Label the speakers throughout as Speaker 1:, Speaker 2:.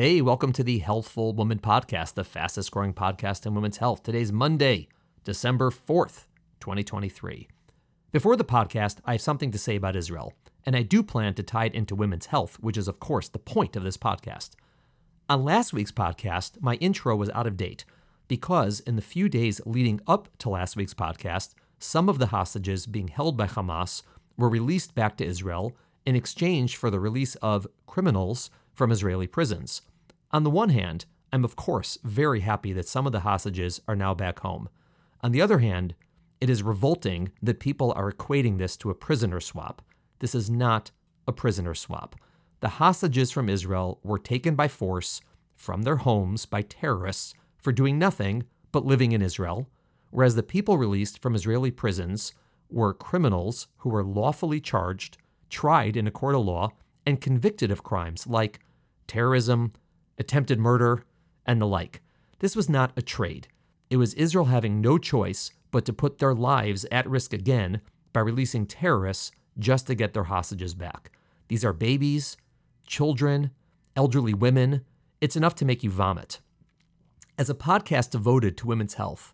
Speaker 1: Hey, welcome to the Healthful Woman Podcast, the fastest growing podcast in women's health. Today's Monday, December 4th, 2023. Before the podcast, I have something to say about Israel, and I do plan to tie it into women's health, which is, of course, the point of this podcast. On last week's podcast, my intro was out of date because in the few days leading up to last week's podcast, some of the hostages being held by Hamas were released back to Israel in exchange for the release of criminals from Israeli prisons. On the one hand, I'm of course very happy that some of the hostages are now back home. On the other hand, it is revolting that people are equating this to a prisoner swap. This is not a prisoner swap. The hostages from Israel were taken by force from their homes by terrorists for doing nothing but living in Israel, whereas the people released from Israeli prisons were criminals who were lawfully charged, tried in a court of law, and convicted of crimes like terrorism, attempted murder, and the like. This was not a trade. It was Israel having no choice but to put their lives at risk again by releasing terrorists just to get their hostages back. These are babies, children, elderly women. It's enough to make you vomit. As a podcast devoted to women's health,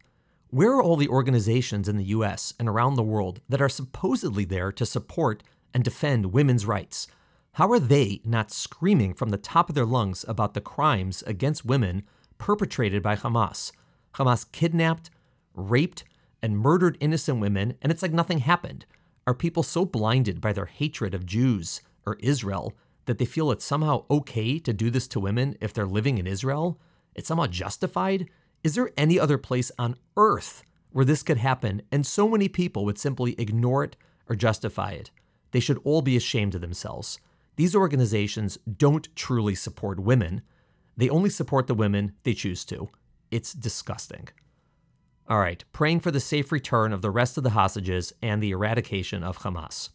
Speaker 1: where are all the organizations in the US and around the world that are supposedly there to support and defend women's rights? How are they not screaming from the top of their lungs about the crimes against women perpetrated by Hamas? Hamas kidnapped, raped, and murdered innocent women, and it's like nothing happened. Are people so blinded by their hatred of Jews or Israel that they feel it's somehow okay to do this to women if they're living in Israel? It's somehow justified? Is there any other place on earth where this could happen and so many people would simply ignore it or justify it? They should all be ashamed of themselves. These organizations don't truly support women. They only support the women they choose to. It's disgusting. All right, praying for the safe return of the rest of the hostages and the eradication of Hamas.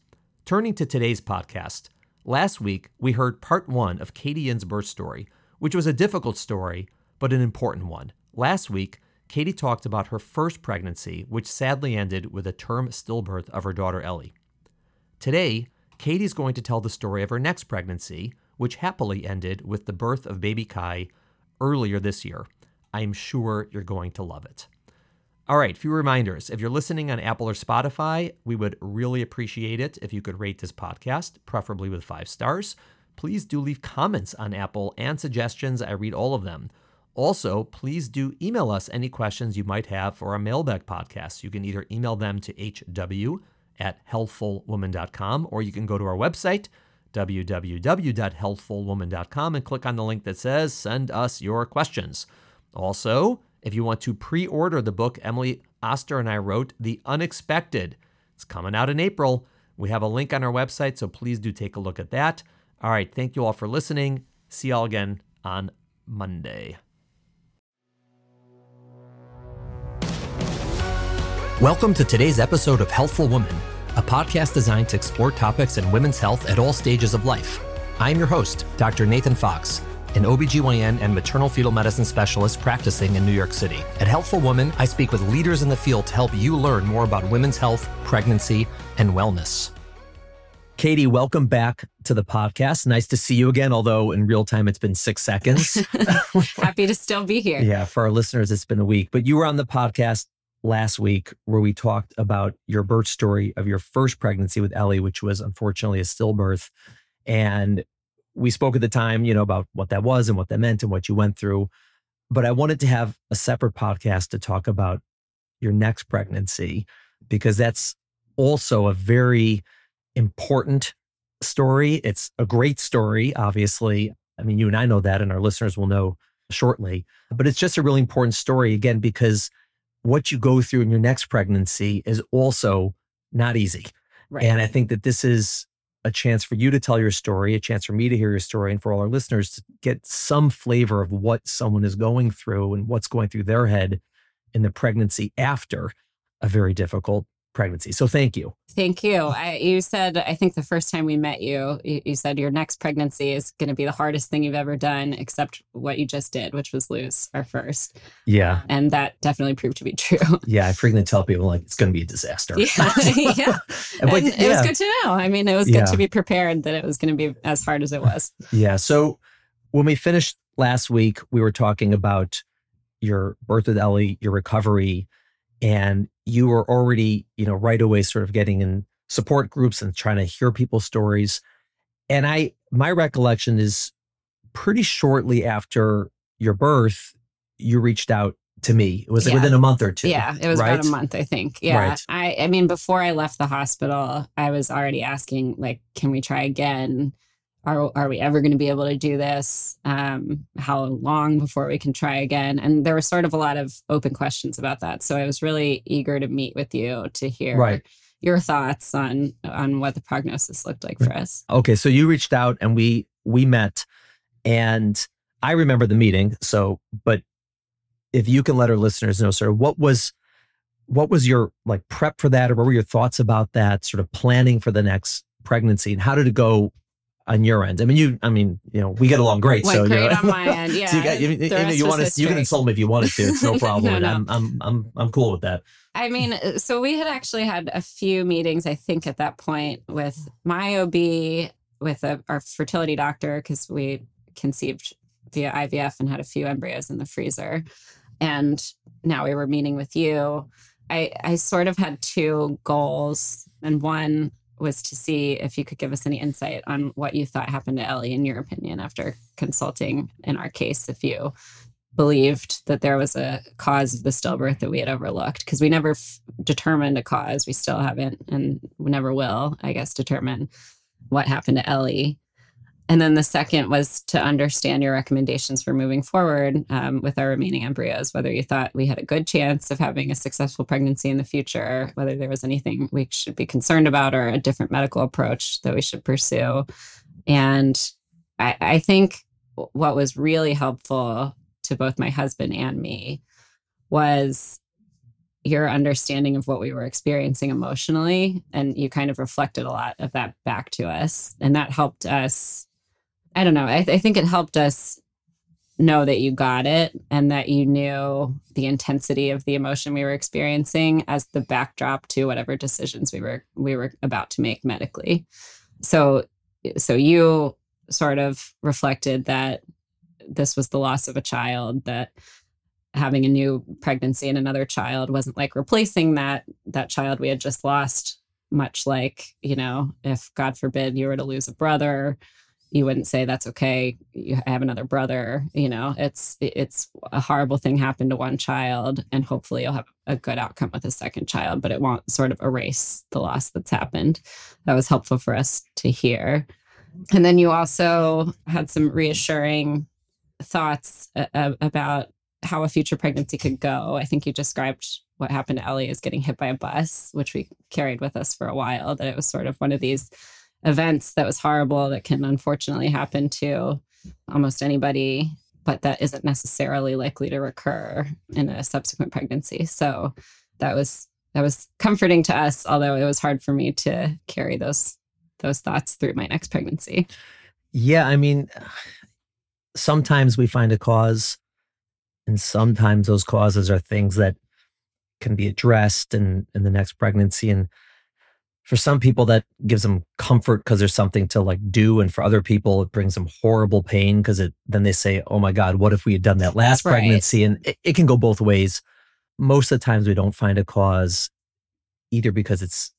Speaker 1: Turning to today's podcast, last week we heard part one of Katie Yin's birth story, which was a difficult story, but an important one. Last week, Katie talked about her first pregnancy, which sadly ended with a term stillbirth of her daughter Ellie. Today, Katie's going to tell the story of her next pregnancy, which happily ended with the birth of baby Kai earlier this year. I'm sure you're going to love it. All right, few reminders. If you're listening on Apple or Spotify, we would really appreciate it if you could rate this podcast, preferably with five stars. Please do leave comments on Apple and suggestions. I read all of them. Also, please do email us any questions you might have for our mailbag podcast. You can either email them to hw at healthfulwoman.com, or you can go to our website, www.healthfulwoman.com, and click on the link that says Send us your questions. Also, if you want to pre order the book Emily Oster and I wrote, The Unexpected, it's coming out in April. We have a link on our website, so please do take a look at that. All right, thank you all for listening. See y'all again on Monday. Welcome to today's episode of Healthful Woman, a podcast designed to explore topics in women's health at all stages of life. I'm your host, Dr. Nathan Fox, an OBGYN and maternal fetal medicine specialist practicing in New York City. At Healthful Woman, I speak with leaders in the field to help you learn more about women's health, pregnancy, and wellness. Katie, welcome back to the podcast. Nice to see you again, although in real time it's been six seconds.
Speaker 2: Happy to still be here.
Speaker 1: Yeah, for our listeners, it's been a week. But you were on the podcast last week where we talked about your birth story of your first pregnancy with Ellie, which was unfortunately a stillbirth. And we spoke at the time, you know, about what that was and what that meant and what you went through. But I wanted to have a separate podcast to talk about your next pregnancy because that's also a very important story. It's a great story, obviously. I mean, you and I know that, and our listeners will know shortly. But it's just a really important story, again, because what you go through in your next pregnancy is also not easy. Right. And I think that this is a chance for you to tell your story, a chance for me to hear your story, and for all our listeners to get some flavor of what someone is going through and what's going through their head in the pregnancy after a very difficult pregnancy. So thank you.
Speaker 2: Thank you. I, you said, I think the first time we met you, you, you said your next pregnancy is going to be the hardest thing you've ever done, except what you just did, which was lose our first.
Speaker 1: Yeah.
Speaker 2: Um, and that definitely proved to be true.
Speaker 1: Yeah. I frequently tell people like it's going to be a disaster.
Speaker 2: Yeah. yeah. but, yeah. It was good to know. I mean, it was good yeah. to be prepared that it was going to be as hard as it was.
Speaker 1: Yeah. So when we finished last week we were talking about your birth with Ellie, your recovery, and you were already, you know, right away sort of getting in support groups and trying to hear people's stories. And I, my recollection is pretty shortly after your birth, you reached out to me. It was like
Speaker 2: Yeah.
Speaker 1: within a month or two.
Speaker 2: Yeah, it was
Speaker 1: right?
Speaker 2: about a month, I think. Yeah.
Speaker 1: Right.
Speaker 2: I I mean, before I left the hospital, I was already asking, like, can we try again? Are are we ever going to be able to do this? Um, how long before we can try again? And there were sort of a lot of open questions about that. So I was really eager to meet with you to hear
Speaker 1: Right.
Speaker 2: your thoughts on on what the prognosis looked like for us.
Speaker 1: Okay, so you reached out and we we met and I remember the meeting. So, but if you can let our listeners know sir, what was what was your like prep for that or what were your thoughts about that sort of planning for the next pregnancy and how did it go on your end? I mean, you I mean, you know, we get along great.
Speaker 2: Went
Speaker 1: so
Speaker 2: great
Speaker 1: know,
Speaker 2: on my end. Yeah.
Speaker 1: so you, got, you, you, know, you want to you can insult me if you wanted to. It's no problem.
Speaker 2: No, no.
Speaker 1: I'm I'm I'm I'm cool with that.
Speaker 2: I mean, uh, so we had actually had a few meetings, I think, at that point with my OB, with a, our fertility doctor, because we conceived via IVF and had a few embryos in the freezer. And now we were meeting with you. I, I sort of had two goals, and one was to see if you could give us any insight on what you thought happened to Ellie, in your opinion, after consulting in our case, if you believed that there was a cause of the stillbirth that we had overlooked because we never f- determined a cause. We still haven't and we never will, I guess, determine what happened to Ellie. And then the second was to understand your recommendations for moving forward um, with our remaining embryos, whether you thought we had a good chance of having a successful pregnancy in the future, whether there was anything we should be concerned about or a different medical approach that we should pursue. And I, I think what was really helpful to both my husband and me was your understanding of what we were experiencing emotionally. And you kind of reflected a lot of that back to us. And that helped us. I don't know. I, I think it helped us know that you got it and that you knew the intensity of the emotion we were experiencing as the backdrop to whatever decisions we were we were about to make medically. So so you sort of reflected that this was the loss of a child that having a new pregnancy and another child wasn't like replacing that that child we had just lost much like you know if god forbid you were to lose a brother you wouldn't say that's okay. You have another brother you know it's it's a horrible thing happened to one child and hopefully you'll have a good outcome with a second child but it won't sort of erase the loss that's happened. That was helpful for us to hear. And then you also had some reassuring thoughts a- a- about how a future pregnancy could go. I think you described what happened to Ellie as getting hit by a bus, which we carried with us for a while, that it was sort of one of these events that was horrible that can unfortunately happen to almost anybody, but that isn't necessarily likely to recur in a subsequent pregnancy. So that was that was comforting to us, although it was hard for me to carry those those thoughts through my next pregnancy.
Speaker 1: Yeah, I mean, sometimes we find a cause, and sometimes those causes are things that can be addressed in in the next pregnancy. And for some people, that gives them comfort because there's something to like do, and for other people, it brings them horrible pain because it then they say, "Oh my God, what if we had done that last
Speaker 2: Right.
Speaker 1: pregnancy?" And it, it can go both ways. Most of the times, we don't find a cause either because it's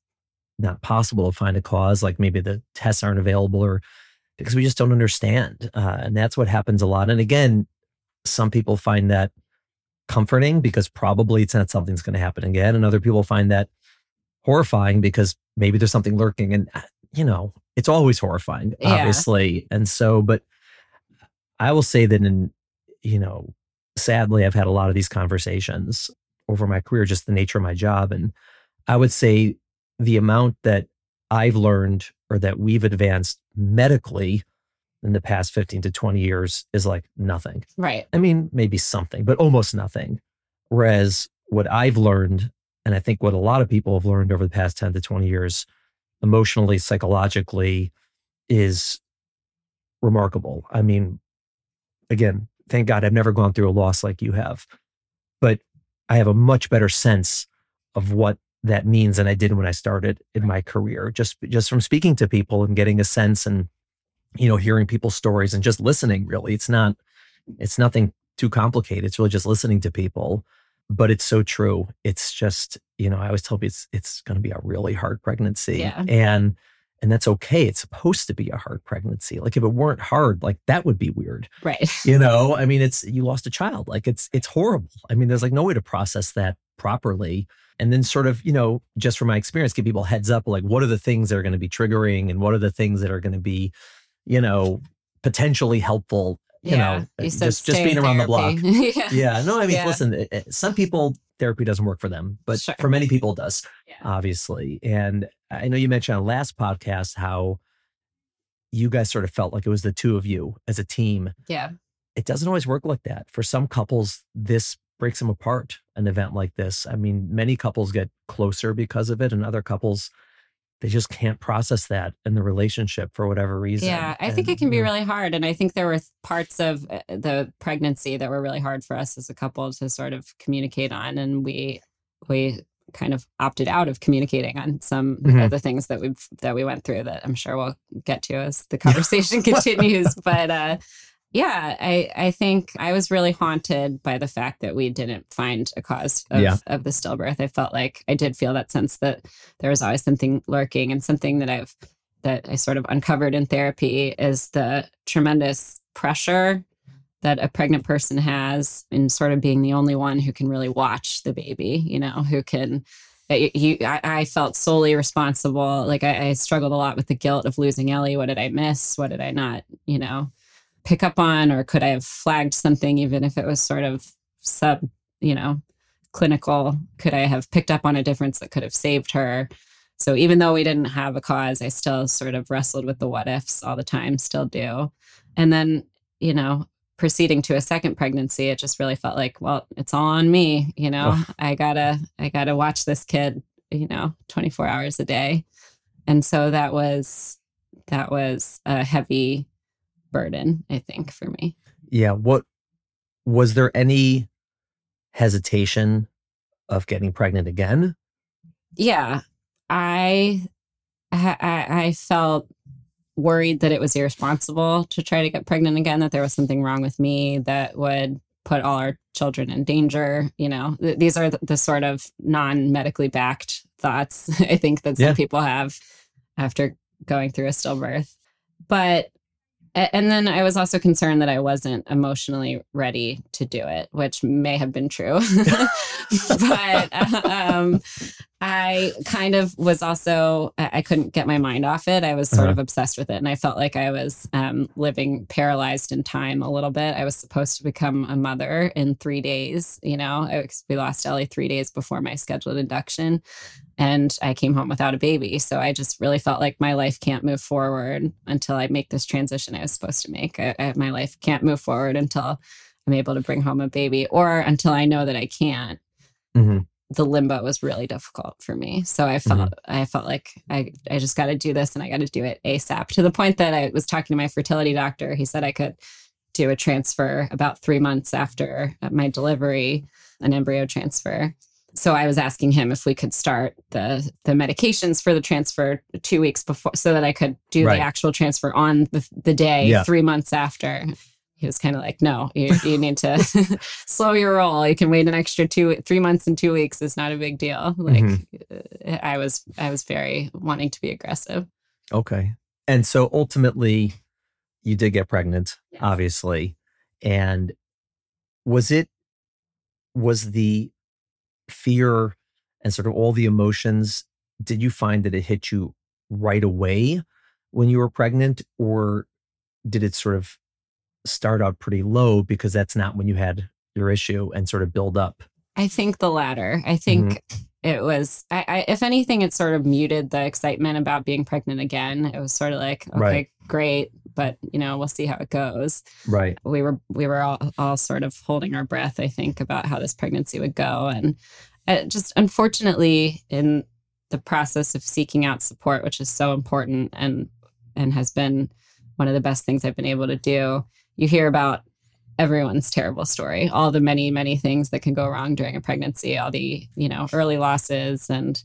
Speaker 1: not possible to find a cause, like maybe the tests aren't available, or because we just don't understand. Uh, and that's what happens a lot. And again, some people find that comforting because probably it's not something that's going to happen again. And other people find that horrifying because maybe there's something lurking. And, uh, you know, it's always horrifying,
Speaker 2: Yeah.
Speaker 1: obviously. And so, but I will say that in, you know, sadly, I've had a lot of these conversations over my career, just the nature of my job. And I would say the amount that I've learned or that we've advanced medically in the past 15 to 20 years is like nothing.
Speaker 2: Right.
Speaker 1: I mean, maybe something, but almost nothing. Whereas what I've learned, and I think what a lot of people have learned over the past 10 to 20 years, emotionally, psychologically, is remarkable. I mean, again, thank God I've never gone through a loss like you have, but I have a much better sense of what that means than I did when I started in my career. Just just from speaking to people and getting a sense and you know hearing people's stories and just listening. Really, it's not it's nothing too complicated. It's really just listening to people. But it's so true. It's just, you know, I always tell people it's it's gonna be a really hard pregnancy.
Speaker 2: Yeah.
Speaker 1: And and that's okay. It's supposed to be a hard pregnancy. Like if it weren't hard, like that would be weird.
Speaker 2: Right.
Speaker 1: You know, I mean, it's you lost a child. Like it's it's horrible. I mean, there's like no way to process that properly. And then sort of, you know, just from my experience, give people heads up like what are the things that are going to be triggering and what are the things that are going to be, you know, potentially helpful. You
Speaker 2: yeah.
Speaker 1: know,
Speaker 2: You uh, said
Speaker 1: just just being
Speaker 2: in
Speaker 1: around the block.
Speaker 2: yeah.
Speaker 1: Yeah, no, I mean,
Speaker 2: Yeah.
Speaker 1: listen, it- it- some people therapy doesn't work for them, but
Speaker 2: Sure.
Speaker 1: for many people it does,
Speaker 2: Yeah.
Speaker 1: obviously. And I know you mentioned on last podcast how you guys sort of felt like it was the two of you as a team.
Speaker 2: Yeah.
Speaker 1: It doesn't always work like that. For some couples, this breaks them apart, an event like this. I mean, many couples get closer because of it, and other couples, they just can't process that in the relationship for whatever reason.
Speaker 2: Yeah, I think it can be really hard. And I think there were parts of uh, the pregnancy that were really hard for us as a couple to sort of communicate on. And we, we, kind of opted out of communicating on some
Speaker 1: Mhm.
Speaker 2: of the things that we that we went through that I'm sure we'll get to as the conversation continues but uh yeah I I think I was really haunted by the fact that we didn't find a cause of,
Speaker 1: Yeah.
Speaker 2: of the stillbirth I felt like I did feel that sense that there was always something lurking and something that I've that I sort of uncovered in therapy is the tremendous pressure that a pregnant person has in sort of being the only one who can really watch the baby, you know, who can. I- You, I, I felt solely responsible. Like I, I struggled a lot with the guilt of losing Ellie. What did I miss? What did I not, you know, pick up on? Or could I have flagged something, even if it was sort of sub, you know, clinical? Could I have picked up on a difference that could have saved her? So even though we didn't have a cause, I still sort of wrestled with the what ifs all the time, still do. And then, you know, proceeding to a second pregnancy, it just really felt like, well, it's all on me, you know.
Speaker 1: Ugh.
Speaker 2: I gotta, I gotta watch this kid, you know, 24 hours a day. And so that was that was a heavy burden, I think, for me.
Speaker 1: Yeah. What was there any hesitation of getting pregnant again?
Speaker 2: yeah i i i felt worried that it was irresponsible to try to get pregnant again that there was something wrong with me that would put all our children in danger you know Th- these are the, the sort of non-medically backed thoughts i think that some
Speaker 1: Yeah.
Speaker 2: people have after going through a stillbirth but and then I was also concerned that I wasn't emotionally ready to do it, which may have been true. but um, I kind of was also, I couldn't get my mind off it. I was sort
Speaker 1: Uh-huh.
Speaker 2: of obsessed with it. And I felt like I was um, living paralyzed in time a little bit. I was supposed to become a mother in three days. You know, I, we lost Ellie three days before my scheduled induction. And I came home without a baby. So I just really felt like my life can't move forward until I make this transition I was supposed to make. I, I, my life can't move forward until I'm able to bring home a baby or until I know that I can't
Speaker 1: Mhm.
Speaker 2: The limbo was really difficult for me. So I mm-hmm. felt I felt like I I just got to do this and I got to do it ASAP to the point that I was talking to my fertility doctor. He said I could do a transfer about 3 months after uh, my delivery, an embryo transfer. So I was asking him if we could start the the medications for the transfer 2 weeks before so that I could do
Speaker 1: Right.
Speaker 2: the actual transfer on the, the day
Speaker 1: Yeah.
Speaker 2: 3 months after. He was kind of like, no, you, you need to slow your roll. You can wait an extra two, three months and two weeks. It's not a big deal. Like
Speaker 1: Mhm.
Speaker 2: uh, I was, I was very wanting to be aggressive.
Speaker 1: Okay. And so ultimately, you did get pregnant,
Speaker 2: Yes.
Speaker 1: obviously. And was it, was the fear and sort of all the emotions, did you find that it hit you right away when you were pregnant? Or did it sort of start out pretty low because that's not when you had your issue and sort of build up?
Speaker 2: I think the latter. I think it was, I, I, if anything, it sort of muted the excitement about being pregnant again. It was sort of like, okay,
Speaker 1: Right.
Speaker 2: great, but you know, we'll see how it goes.
Speaker 1: Right.
Speaker 2: we were we were all, all sort of holding our breath i think about how this pregnancy would go and uh, just unfortunately in the process of seeking out support which is so important and and has been one of the best things i've been able to do you hear about everyone's terrible story all the many many things that can go wrong during a pregnancy all the you know early losses and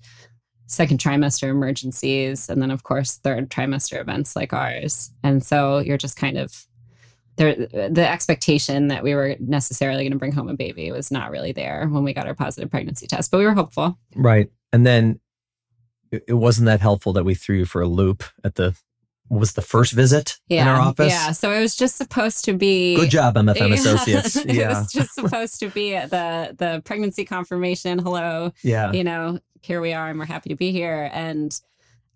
Speaker 2: second trimester emergencies and then of course third trimester events like ours and so you're just kind of there the expectation that we were necessarily going to bring home a baby was not really there when we got our positive pregnancy test, but we were hopeful.
Speaker 1: Right. And then it, wasn't that helpful that we threw you for a loop at the was the first visit
Speaker 2: Yeah.
Speaker 1: in our office.
Speaker 2: Yeah. So it was just supposed to be
Speaker 1: Good job, MFM
Speaker 2: Yeah.
Speaker 1: Associates.
Speaker 2: it
Speaker 1: Yeah.
Speaker 2: was just supposed to be the the pregnancy confirmation. Hello,
Speaker 1: Yeah.
Speaker 2: you know, here we are, and we're happy to be here. And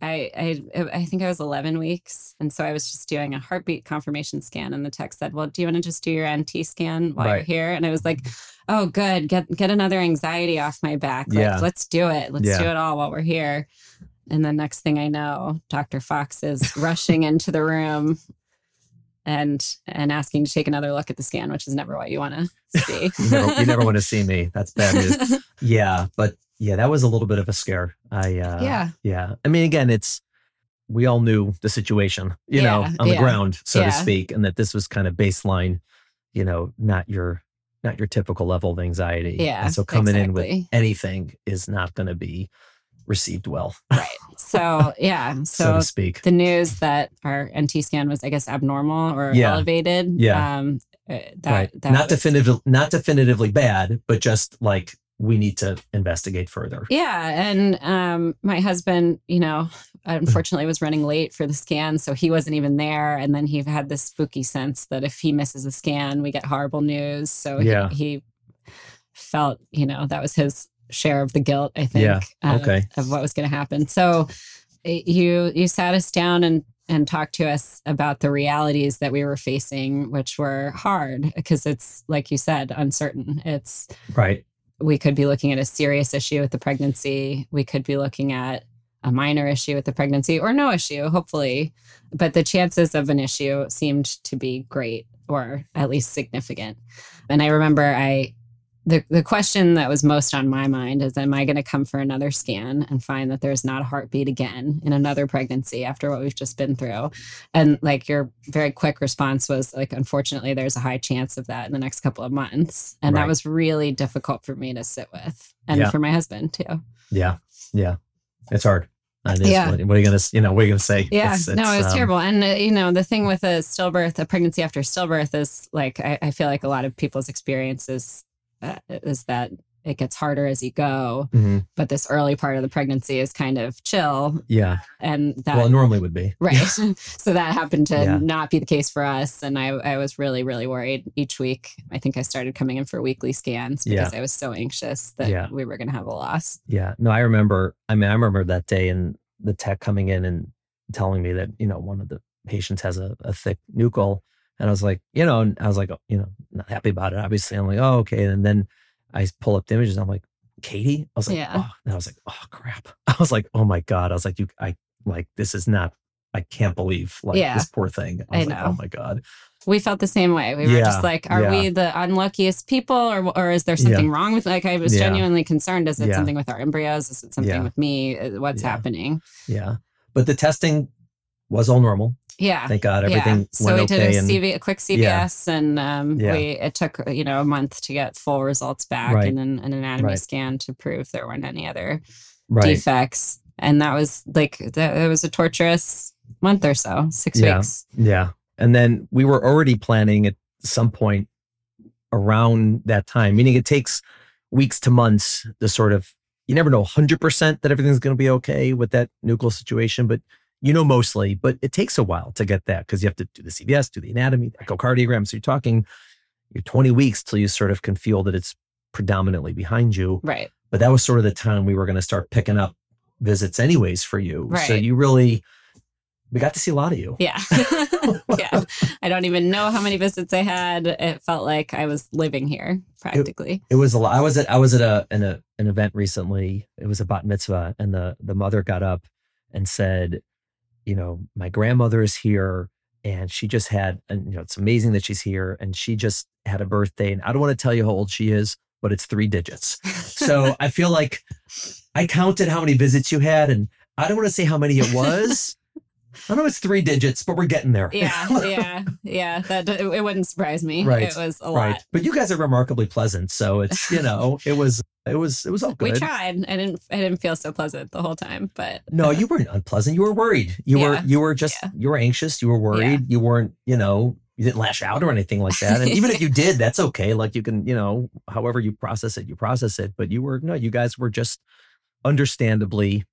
Speaker 2: I, I, I think I was 11 weeks, and so I was just doing a heartbeat confirmation scan, and the tech said, "Well, do you want to just do your NT scan while you're here?" And I was like, "Oh, good, get get another anxiety off my back. Like,
Speaker 1: Yeah.
Speaker 2: let's do it. Let's
Speaker 1: Yeah.
Speaker 2: do it all while we're here." And the next thing I know, Dr. Fox is rushing into the room and and asking to take another look at the scan, which is never what you want to see.
Speaker 1: You never, you never want to see me. That's bad news. Yeah, but yeah, that was a little bit of a scare. I uh
Speaker 2: yeah.
Speaker 1: yeah. I mean again, it's we all knew the situation, you know,
Speaker 2: Yeah,
Speaker 1: on the
Speaker 2: yeah,
Speaker 1: ground, so to speak, and that this was kind of baseline, you know, not your not your typical level of anxiety.
Speaker 2: Yeah,
Speaker 1: And so coming in with anything is not going to be received well,
Speaker 2: Right. So yeah.
Speaker 1: so,
Speaker 2: So
Speaker 1: to speak.
Speaker 2: the news that our NT scan was, I guess, abnormal or
Speaker 1: Yeah.
Speaker 2: elevated.
Speaker 1: Yeah.
Speaker 2: Um, uh, that,
Speaker 1: right.
Speaker 2: that
Speaker 1: not
Speaker 2: was-
Speaker 1: definitive not definitively bad, but just like we need to investigate further.
Speaker 2: Yeah. And um, my husband, you know, unfortunately was running late for the scan. So he wasn't even there. And then he had this spooky sense that if he misses a scan, we get horrible news. So
Speaker 1: Yeah.
Speaker 2: he, he felt, you know, that was his share of the guilt, I think.
Speaker 1: Yeah,
Speaker 2: uh,
Speaker 1: okay.
Speaker 2: Of what was going to happen. So you you sat us down and and talked to us about the realities that we were facing, which were hard because it's like you said, uncertain. It's
Speaker 1: Right.
Speaker 2: we could be looking at a serious issue with the pregnancy. We could be looking at a minor issue with the pregnancy or no issue, hopefully. But the chances of an issue seemed to be great or at least significant. And I remember I the, the question that was most on my mind is am I going to come for another scan and find that there's not a heartbeat again in another pregnancy after what we've just been through? And like your very quick response was like, unfortunately, there's a high chance of that in the next couple of months. And
Speaker 1: Right.
Speaker 2: that was really difficult for me to sit with and
Speaker 1: Yeah.
Speaker 2: for my husband too.
Speaker 1: Yeah. Yeah. It's hard. It.
Speaker 2: Yeah.
Speaker 1: What, what are you gonna you know, what are you gonna say?
Speaker 2: Yeah,
Speaker 1: It's-
Speaker 2: no,
Speaker 1: it's,
Speaker 2: it's
Speaker 1: um,
Speaker 2: terrible. And, uh, you know, the thing with a stillbirth, a pregnancy after stillbirth is like, I, I feel like a lot of people's experiences is that it gets harder as you go.
Speaker 1: mhm.
Speaker 2: But this early part of the pregnancy is kind of chill.
Speaker 1: Yeah.
Speaker 2: And that,
Speaker 1: well, it normally would be.
Speaker 2: right. so that happened to
Speaker 1: Yeah.
Speaker 2: not be the case for us. And I, I was really, really worried each week. I think I started coming in for weekly scans because I was so anxious that
Speaker 1: Yeah.
Speaker 2: we were going to have a loss.
Speaker 1: Yeah. No, I remember. I mean, I remember that day and the tech coming in and telling me that you know one of the patients has a, a thick nuchal, and I was like, you know, and I was like, oh, you know, not happy about it. Obviously, I'm like, oh, okay. And then I pull up the images. I'm like, Katie. I was like,
Speaker 2: Yeah.
Speaker 1: oh, and I was like, oh crap. I was like, oh my god. I was like, you, I like this is not. I can't believe like
Speaker 2: Yeah.
Speaker 1: this poor thing. I
Speaker 2: I
Speaker 1: was like,
Speaker 2: know.
Speaker 1: oh my god.
Speaker 2: We felt the same way. We were just like, are
Speaker 1: yeah.
Speaker 2: we the unluckiest people or, or is there something wrong with like I was
Speaker 1: Yeah.
Speaker 2: genuinely concerned is it
Speaker 1: Yeah.
Speaker 2: something with our embryos is it something
Speaker 1: Yeah.
Speaker 2: with me Uh, what's
Speaker 1: Yeah.
Speaker 2: happening
Speaker 1: Yeah. But the testing was all normal.
Speaker 2: Yeah
Speaker 1: Thank God everything
Speaker 2: yeah. so we
Speaker 1: okay.
Speaker 2: did a, CV, a quick
Speaker 1: Yeah.
Speaker 2: CVS and um,
Speaker 1: Yeah.
Speaker 2: we it took you know a month to get full results back
Speaker 1: Right.
Speaker 2: and then an anatomy
Speaker 1: Right.
Speaker 2: scan to prove there weren't any other
Speaker 1: right.
Speaker 2: defects and that was like that it was a torturous month or so six
Speaker 1: Yeah.
Speaker 2: weeks
Speaker 1: Yeah. And then we were already planning at some point around that time, meaning it takes weeks to months to sort of, you never know 100% that everything's going to be okay with that nuchal situation, but you know mostly, but it takes a while to get that because you have to do the CVS, do the anatomy, the echocardiogram. So you're talking, you're 20 weeks till you sort of can feel that it's predominantly behind you.
Speaker 2: right
Speaker 1: But that was sort of the time we were going to start picking up visits anyways for you. So you really, we got to see a lot of you.
Speaker 2: Yeah. yeah. I don't even know how many visits I had. It felt like I was living here practically.
Speaker 1: It was a lot. I was at I was at a in a an event recently. It was a bat mitzvah, and the the mother got up and said, you know, my grandmother is here, and she just had, and you know, it's amazing that she's here, and she just had a birthday, and I don't want to tell you how old she is, but it's three digits. So I feel like I counted how many visits you had, and I don't want to say how many it was. I know it's three digits, but we're getting there.
Speaker 2: yeah. Yeah. Yeah. That it, it wouldn't surprise me.
Speaker 1: Right,
Speaker 2: It was a
Speaker 1: right.
Speaker 2: lot.
Speaker 1: But you guys are remarkably pleasant, so it's you know, it was it was it was all good.
Speaker 2: We tried. I didn't I didn't feel so pleasant the whole time, but
Speaker 1: No, you weren't unpleasant. You were worried. You were you were just
Speaker 2: Yeah.
Speaker 1: you were anxious. You were worried. You weren't, you know, you didn't lash out or anything like that. And even if you did, that's okay. Like you can, you know, however you process it, you process it. But you were no, you guys were just understandably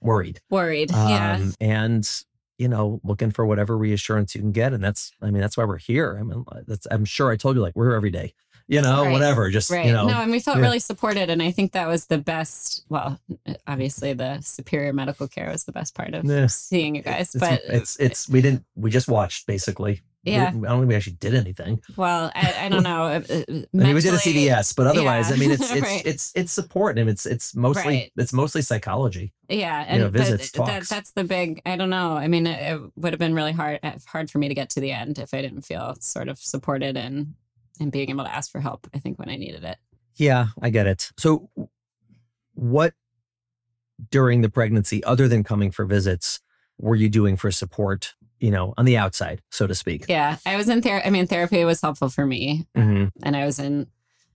Speaker 1: worried.
Speaker 2: Worried. yeah.
Speaker 1: Um, and you know, looking for whatever reassurance you can get. And that's, I mean, that's why we're here. I mean, that's, I'm sure I told you, like, we're here every day, you know,
Speaker 2: Right.
Speaker 1: whatever. Just,
Speaker 2: Right.
Speaker 1: you know,
Speaker 2: no, and we felt
Speaker 1: yeah.
Speaker 2: really supported. And I think that was the best. Well, eh, obviously, the superior medical care was the best part of
Speaker 1: Yeah.
Speaker 2: seeing you guys.
Speaker 1: it's,
Speaker 2: but
Speaker 1: it's, it's, we didn't, we just watched basically.
Speaker 2: Yeah.
Speaker 1: I don't think we actually did anything.
Speaker 2: well, I, I don't know. uh,
Speaker 1: I mean, we did a
Speaker 2: mentally-
Speaker 1: CVS, but otherwise,
Speaker 2: Yeah.
Speaker 1: I mean, it's, it's,
Speaker 2: Right.
Speaker 1: it's, it's support and it's, it's mostly,
Speaker 2: Right.
Speaker 1: it's mostly psychology.
Speaker 2: Yeah,
Speaker 1: you know,
Speaker 2: and
Speaker 1: visits,
Speaker 2: that,
Speaker 1: talks.
Speaker 2: that's the big. I don't know. I mean, it, it would have been really hard uh, hard for me to get to the end if I didn't feel sort of supported and and being able to ask for help. I think when I needed it.
Speaker 1: Yeah, I get it. So, what during the pregnancy, other than coming for visits, were you doing for support? You know, on the outside, so to speak.
Speaker 2: Yeah, I was in therapy. I mean, therapy was helpful for me,
Speaker 1: Mhm.
Speaker 2: and I was in.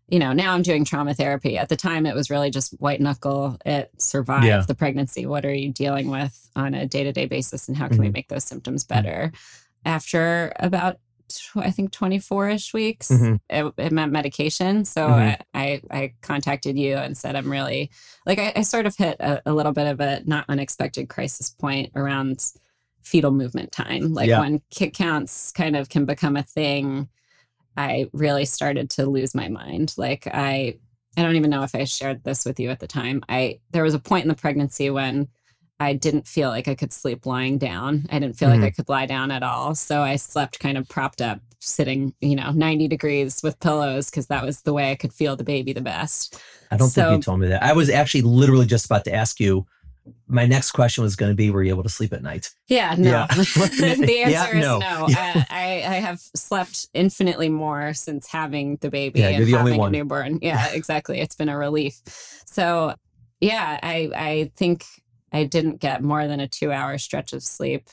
Speaker 2: You know, now I'm doing trauma therapy. At the time, it was really just white knuckle. It survived
Speaker 1: Yeah.
Speaker 2: the pregnancy. What are you dealing with on a day to day basis, and how can we
Speaker 1: Mhm.
Speaker 2: make those symptoms better? After about, I think, 24 ish weeks,
Speaker 1: Mhm.
Speaker 2: it, it meant medication. So
Speaker 1: Mhm.
Speaker 2: I, I, I contacted you and said, I'm really like, I, I sort of hit a, a little bit of a not unexpected crisis point around fetal movement time. Like
Speaker 1: Yeah.
Speaker 2: when kick counts kind of can become a thing, I really started to lose my mind. Like I, I don't even know if I shared this with you at the time. I, there was a point in the pregnancy when I didn't feel like I could sleep lying down. I didn't feel
Speaker 1: Mhm.
Speaker 2: like I could lie down at all. So I slept kind of propped up, sitting, you know, 90 degrees with pillows because that was the way I could feel the baby the best.
Speaker 1: I don't think you told me that. I was actually literally just about to ask you. My next question was going to be, were you able to sleep at night?
Speaker 2: Yeah, no.
Speaker 1: Yeah.
Speaker 2: the answer
Speaker 1: Yeah,
Speaker 2: is
Speaker 1: no.
Speaker 2: no.
Speaker 1: Yeah.
Speaker 2: Uh, I, I have slept infinitely more since having the baby
Speaker 1: Yeah,
Speaker 2: and
Speaker 1: you're the only
Speaker 2: having
Speaker 1: one.
Speaker 2: a newborn. Yeah, exactly. It's been a relief. So, yeah, I I think I didn't get more than a two hour stretch of sleep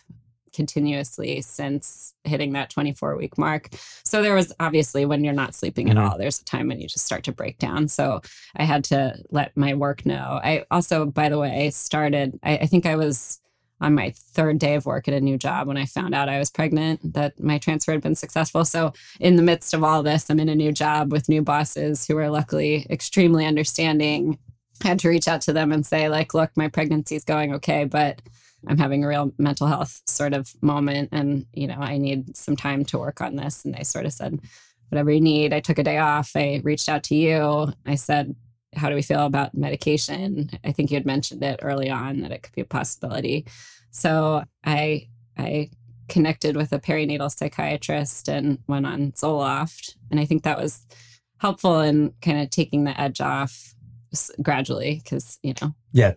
Speaker 2: continuously since hitting that 24 week mark. So there was obviously when you're not sleeping at mm-hmm. all, there's a time when you just start to break down. So I had to let my work know. I also, by the way, started, I, I think I was on my third day of work at a new job when I found out I was pregnant, that my transfer had been successful. So, in the midst of all this, I'm in a new job with new bosses who are luckily extremely understanding. I had to reach out to them and say, like, look, my pregnancy is going okay, but I'm having a real mental health sort of moment and, you know, I need some time to work on this. And they sort of said, whatever you need. I took a day off. I reached out to you. I said, how do we feel about medication? I think you had mentioned it early on that it could be a possibility. So I I connected with a perinatal psychiatrist and went on Zoloft, and I think that was helpful in kind of taking the edge off gradually because you know
Speaker 1: Yeah.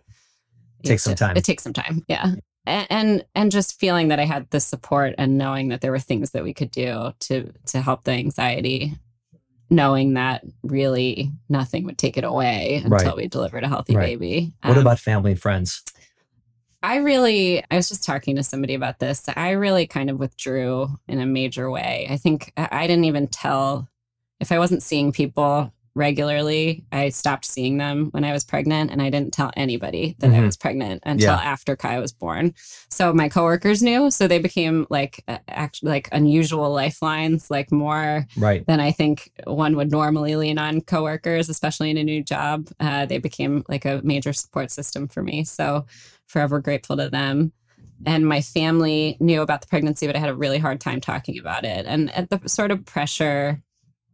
Speaker 1: Takes some
Speaker 2: to-
Speaker 1: time.
Speaker 2: It takes some time, yeah. A- And and just feeling that I had the support and knowing that there were things that we could do to to help the anxiety, knowing that really nothing would take it away until
Speaker 1: Right.
Speaker 2: we delivered a healthy
Speaker 1: Right.
Speaker 2: baby.
Speaker 1: What
Speaker 2: Um,
Speaker 1: about family and friends?
Speaker 2: I really, I was just talking to somebody about this. I really kind of withdrew in a major way. I think I didn't even tell if I wasn't seeing people regularly, I stopped seeing them when I was pregnant and I didn't tell anybody that I
Speaker 1: Mhm.
Speaker 2: was pregnant until
Speaker 1: Yeah.
Speaker 2: after Kai was born. So my coworkers knew, so they became like uh, actually like unusual lifelines, like more
Speaker 1: Right.
Speaker 2: than I think one would normally lean on coworkers, especially in a new job. Uh, they became like a major support system for me. So forever grateful to them. And my family knew about the pregnancy, but I had a really hard time talking about it. And at the sort of pressure,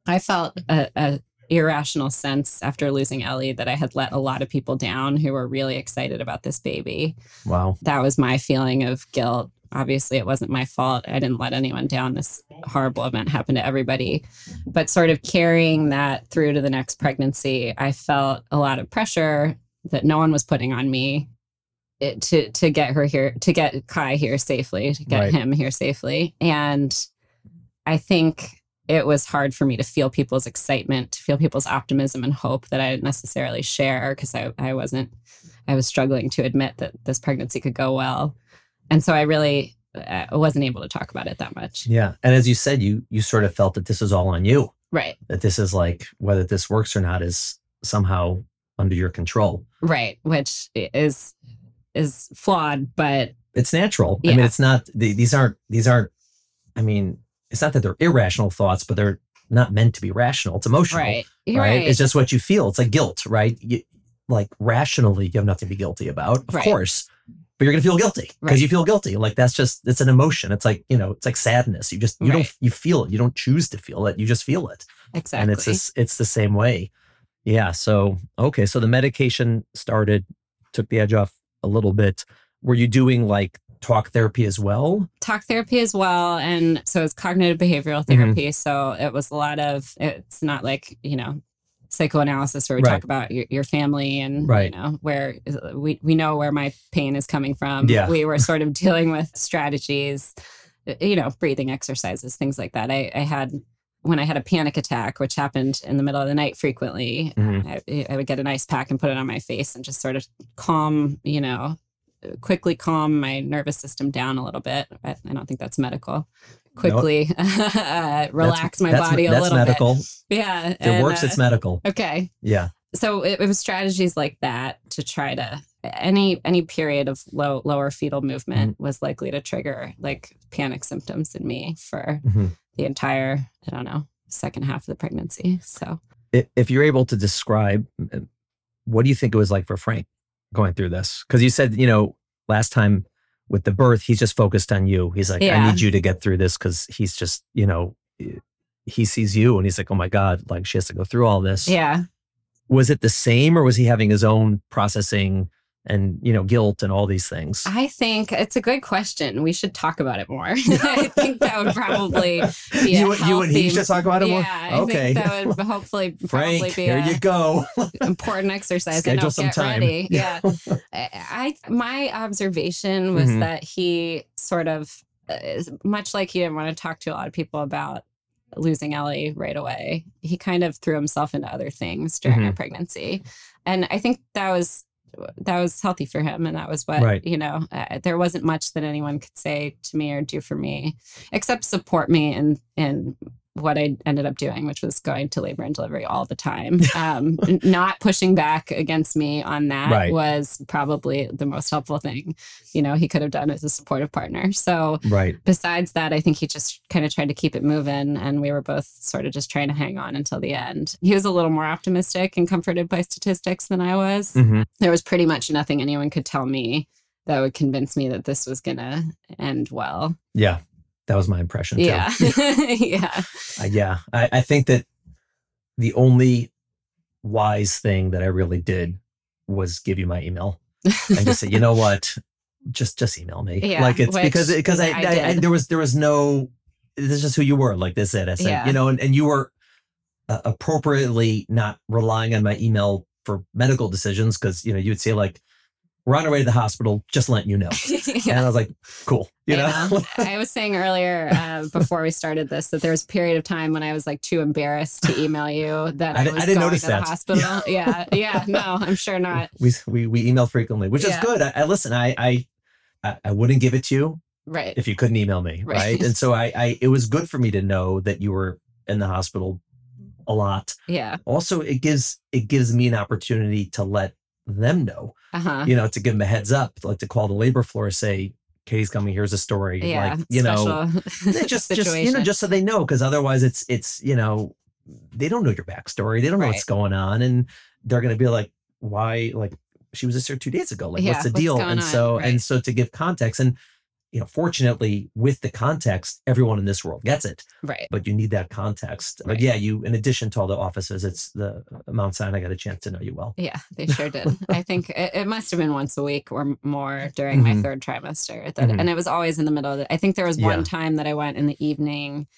Speaker 2: I felt a, a irrational sense after losing Ellie that I had let a lot of people down who were really excited about this baby
Speaker 1: Wow.
Speaker 2: that was my feeling of guilt. Obviously, it wasn't my fault. I didn't let anyone down. This horrible event happened to everybody. But sort of carrying that through to the next pregnancy, I felt a lot of pressure that no one was putting on me it, to to get her here, to get Kai here safely, to get
Speaker 1: Right.
Speaker 2: him here safely. And I think it was hard for me to feel people's excitement, to feel people's optimism and hope that I didn't necessarily share because I, I wasn't, I was struggling to admit that this pregnancy could go well. And so I really uh, wasn't able to talk about it that much.
Speaker 1: Yeah. And as you said, you you sort of felt that this is all on you.
Speaker 2: Right.
Speaker 1: That this is like whether this works or not is somehow under your control.
Speaker 2: Right. Which is, is flawed, but
Speaker 1: It's natural. I mean, it's not. These aren't. These aren't. I mean, it's not that they're irrational thoughts, but they're not meant to be rational. It's emotional.
Speaker 2: Right.
Speaker 1: Right.
Speaker 2: Right.
Speaker 1: It's just what you feel. It's like guilt, right? You, like rationally, you have nothing to be guilty about, of
Speaker 2: Right.
Speaker 1: course, but you're going to feel guilty because you feel guilty. Like that's just, it's an emotion. It's like, you know, it's like sadness. You just, you don't you feel it. You don't choose to feel it. You just feel it.
Speaker 2: exactly.
Speaker 1: And it's this, it's the same way. Yeah. So, okay. So the medication started, took the edge off a little bit. Were you doing like talk therapy as well?
Speaker 2: talk therapy as well and so it's cognitive behavioral
Speaker 1: Mm-hmm.
Speaker 2: therapy so it was a lot of it's not like you know psychoanalysis where we
Speaker 1: Right.
Speaker 2: talk about your, your family and
Speaker 1: Right.
Speaker 2: you know where we, we know where my pain is coming from
Speaker 1: Yeah.
Speaker 2: we were sort of dealing with strategies you know breathing exercises things like that i, I had when I had a panic attack, which happened in the middle of the night frequently,
Speaker 1: Mhm.
Speaker 2: I, I would get an ice pack and put it on my face and just sort of calm, you know, quickly calm my nervous system down a little bit. I, I don't think that's medical. Quickly uh, relax my
Speaker 1: That's-
Speaker 2: body a
Speaker 1: that's
Speaker 2: little
Speaker 1: medical.
Speaker 2: bit. Yeah.
Speaker 1: If it works, it's medical.
Speaker 2: okay.
Speaker 1: Yeah.
Speaker 2: So it, it was strategies like that to try to any any period of low lower fetal movement
Speaker 1: Mm-hmm.
Speaker 2: was likely to trigger like panic symptoms in me for
Speaker 1: Mhm.
Speaker 2: the entire I don't know second half of the pregnancy. So
Speaker 1: if you're able to describe uh, what do you think it was like for Frank going through this? Because you said, you know, last time with the birth, he's just focused on you. He's like, I need you to get through this because he's just, you know, he sees you and he's like, oh my God, like she has to go through all this.
Speaker 2: yeah,
Speaker 1: Was it the same or was he having his own processing and, you know, guilt and all these things?
Speaker 2: I think it's a good question. We should talk about it more. I think that would probably be a
Speaker 1: you, you and he should talk about it more?
Speaker 2: Yeah, I
Speaker 1: okay.
Speaker 2: think that would hopefully
Speaker 1: Frank,
Speaker 2: probably be
Speaker 1: here
Speaker 2: a
Speaker 1: you go.
Speaker 2: important exercise.
Speaker 1: Schedule some
Speaker 2: get
Speaker 1: time.
Speaker 2: ready. Yeah. I, I my observation was
Speaker 1: Mhm.
Speaker 2: that he sort of uh, much like he didn't want to talk to a lot of people about losing Ellie right away. He kind of threw himself into other things during
Speaker 1: Mm-hmm.
Speaker 2: our pregnancy, and I think that was that was healthy for him, and that was what
Speaker 1: Right.
Speaker 2: you know. Uh, there wasn't much that anyone could say to me or do for me except support me in in what I ended up doing, which was going to labor and delivery all the time. Um, not pushing back against me on that
Speaker 1: Right.
Speaker 2: was probably the most helpful thing, you know, he could have done as a supportive partner. So
Speaker 1: right.
Speaker 2: besides that, I think he just kind of tried to keep it moving and we were both sort of just trying to hang on until the end. He was a little more optimistic and comforted by statistics than I was.
Speaker 1: hmm
Speaker 2: There was pretty much nothing anyone could tell me that would convince me that this was going to end well.
Speaker 1: Yeah. That was my impression too.
Speaker 2: Yeah. yeah.
Speaker 1: Uh, yeah, I, I think that the only wise thing that I really did was give you my email and just say, you know what, just just email me.
Speaker 2: Yeah,
Speaker 1: like it's
Speaker 2: which
Speaker 1: because because I,
Speaker 2: I
Speaker 1: I, I there was there was no this is just who you were. Like this is it. I said,
Speaker 2: Yeah.
Speaker 1: you know, and, and you were uh, appropriately not relying on my email for medical decisions because you know you would say like we're on our way to the hospital, just letting you know. And I was like, cool, you know.
Speaker 2: Yeah. I was saying earlier uh, before we started this that there was a period of time when I was like too embarrassed to email you that
Speaker 1: I
Speaker 2: I, was
Speaker 1: I didn't
Speaker 2: going
Speaker 1: notice
Speaker 2: to the
Speaker 1: that.
Speaker 2: hospital. Yeah. yeah, no, I'm sure not.
Speaker 1: we we we email frequently, which is good. I, I listen. I, I I I wouldn't give it to you
Speaker 2: Right.
Speaker 1: if you couldn't email me, right?
Speaker 2: Right.
Speaker 1: And so I, I it was good for me to know that you were in the hospital a lot.
Speaker 2: Yeah.
Speaker 1: Also, it gives it gives me an opportunity to let them know,
Speaker 2: Uh huh.
Speaker 1: you know, to give them a heads up, like to call the labor floor, say, Katie's coming. Here's a story.
Speaker 2: Yeah.
Speaker 1: like you know, just just you know, just so they know, because otherwise, it's it's you know, they don't know your backstory. They don't know what's going on, and they're gonna be like, why? Like she was just here two days ago. Like
Speaker 2: Yeah,
Speaker 1: what's the
Speaker 2: what's
Speaker 1: deal? And
Speaker 2: on?
Speaker 1: so
Speaker 2: Right.
Speaker 1: and so to give context, and you know, fortunately, with the context, everyone in this world gets it.
Speaker 2: right.
Speaker 1: But you need that context. But yeah, you in addition to all the offices, it's the uh, Mount Sinai I got a chance to know you well.
Speaker 2: Yeah, they sure did. I think it, it must have been once a week or more during my
Speaker 1: Mhm.
Speaker 2: third trimester. That,
Speaker 1: Mhm.
Speaker 2: And it was always in the middle of it. I think there was
Speaker 1: Yeah.
Speaker 2: one time that I went in the evening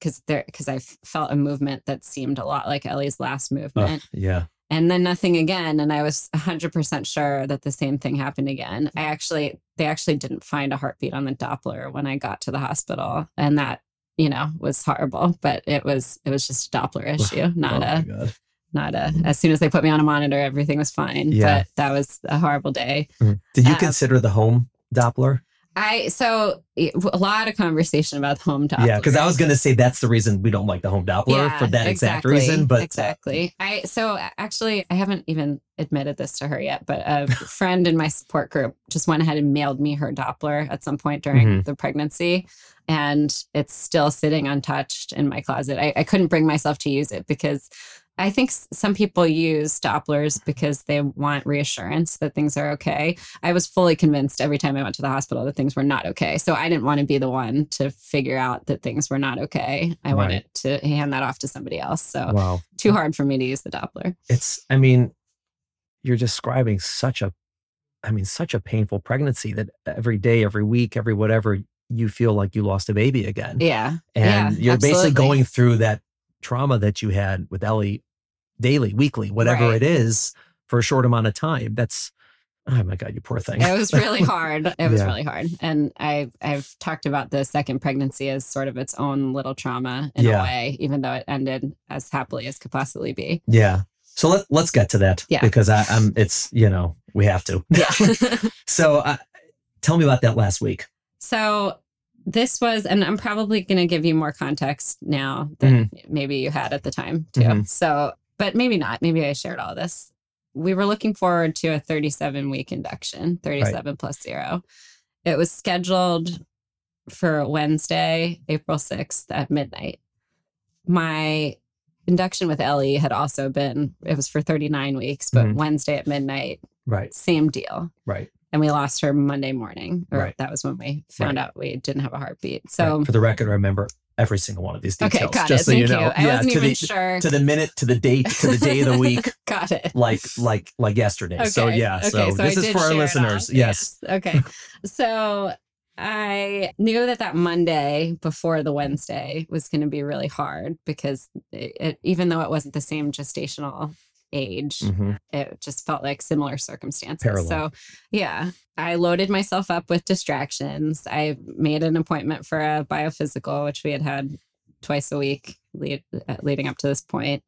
Speaker 2: because there because I felt a movement that seemed a lot like Ellie's last movement.
Speaker 1: yeah.
Speaker 2: And then nothing again and i was 100% sure that the same thing happened again i actually they actually didn't find a heartbeat on the doppler when i got to the hospital and that you know was horrible but it was it was just a doppler issue not
Speaker 1: oh
Speaker 2: a not a as soon as they put me on a monitor everything was fine
Speaker 1: Yeah.
Speaker 2: but that was a horrible day
Speaker 1: Mhm. Did you
Speaker 2: Um,
Speaker 1: consider the home Doppler?
Speaker 2: I so a lot of conversation about the home Doppler.
Speaker 3: Yeah, because I was going to say that's the reason we don't like the home Doppler
Speaker 2: Yeah,
Speaker 3: for that exact reason. But
Speaker 2: exactly. I so actually I haven't even admitted this to her yet, but a friend in my support group just went ahead and mailed me her Doppler at some point during
Speaker 3: Mhm.
Speaker 2: the pregnancy. And it's still sitting untouched in my closet. I, I couldn't bring myself to use it because I think some people use Dopplers because they want reassurance that things are okay. I was fully convinced every time I went to the hospital that things were not okay. So I didn't want to be the one to figure out that things were not okay. I
Speaker 3: Right.
Speaker 2: wanted to hand that off to somebody else. So
Speaker 3: wow,
Speaker 2: too hard for me to use the Doppler.
Speaker 3: it's. I mean, you're describing such a, I mean, such a painful pregnancy that every day, every week, every whatever, you feel like you lost a baby again.
Speaker 2: Yeah.
Speaker 3: and
Speaker 2: yeah,
Speaker 3: you're basically going through that trauma that you had with Ellie daily, weekly, whatever
Speaker 2: Right.
Speaker 3: it is for a short amount of time. That's oh my god, you poor thing.
Speaker 2: It was really hard. It was
Speaker 3: Yeah.
Speaker 2: really hard. And I I've talked about the second pregnancy as sort of its own little trauma in
Speaker 3: Yeah.
Speaker 2: a way, even though it ended as happily as could possibly be.
Speaker 3: yeah. So let let's get to that
Speaker 2: Yeah.
Speaker 3: because I, I'm. It's you know we have to.
Speaker 2: Yeah.
Speaker 3: So uh, tell me about that last week.
Speaker 2: so this was, and I'm probably going to give you more context now than maybe you had at the time too.
Speaker 3: Mhm.
Speaker 2: So, but maybe not. Maybe I shared all this. We were looking forward to a 37 week induction, 37 plus zero. It was scheduled for Wednesday, April 6th at midnight. My induction with Ellie had also been, it was for 39 weeks, but
Speaker 3: Mhm.
Speaker 2: Wednesday at midnight,
Speaker 3: Right.
Speaker 2: same deal
Speaker 3: Right.
Speaker 2: and we lost her Monday morning. Or
Speaker 3: Right.
Speaker 2: that was when we found
Speaker 3: Right.
Speaker 2: out we didn't have a heartbeat.
Speaker 3: right.
Speaker 2: So
Speaker 3: for the record, I remember every single one of these
Speaker 2: okay,
Speaker 3: details.
Speaker 2: got
Speaker 3: just
Speaker 2: it.
Speaker 3: so
Speaker 2: Thank
Speaker 3: you know.
Speaker 2: I wasn't
Speaker 3: to
Speaker 2: even
Speaker 3: the
Speaker 2: sure.
Speaker 3: to the minute, to the date, to the day of the week,
Speaker 2: got it.
Speaker 3: like like like yesterday. So
Speaker 2: Okay,
Speaker 3: yeah. So,
Speaker 2: okay,
Speaker 3: this is for our listeners.
Speaker 2: all.
Speaker 3: Yes.
Speaker 2: Okay. so I knew that that Monday before the Wednesday was going to be really hard because it, it, even though it wasn't the same gestational age,
Speaker 3: Mhm.
Speaker 2: it just felt like similar circumstances.
Speaker 3: Parallel.
Speaker 2: So, yeah, I loaded myself up with distractions. I made an appointment for a biophysical, which we had had twice a week lead, uh, leading up to this point.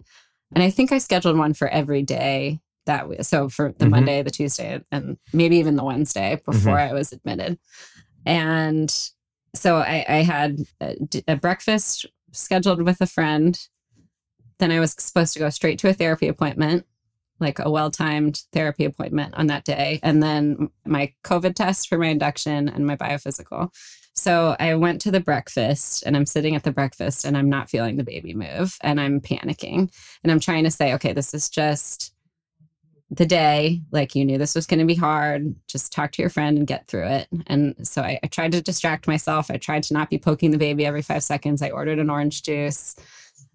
Speaker 2: And I think I scheduled one for every day that w- so for the
Speaker 3: Mhm.
Speaker 2: Monday, the Tuesday, and maybe even the Wednesday before I was admitted. And so I, I had a breakfast scheduled with a friend. Then I was supposed to go straight to a therapy appointment, like a well timed therapy appointment on that day. And then my COVID test for my induction and my biophysical. So I went to the breakfast and I'm sitting at the breakfast and I'm not feeling the baby move and I'm panicking. And I'm trying to say, okay, this is just the day. Like you knew this was going to be hard. Just talk to your friend and get through it. And so I, I tried to distract myself. I tried to not be poking the baby every five seconds. I ordered an orange juice.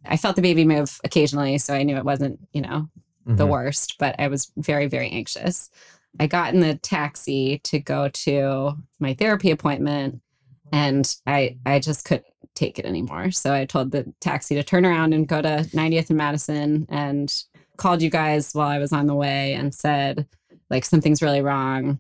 Speaker 2: I felt the baby move occasionally. So I knew it wasn't, you know, the
Speaker 3: Mhm.
Speaker 2: worst, but I was very, very anxious. I got in the taxi to go to my therapy appointment and I I just couldn't take it anymore. So I told the taxi to turn around and go to 90th and Madison and called you guys while I was on the way and said like something's really wrong.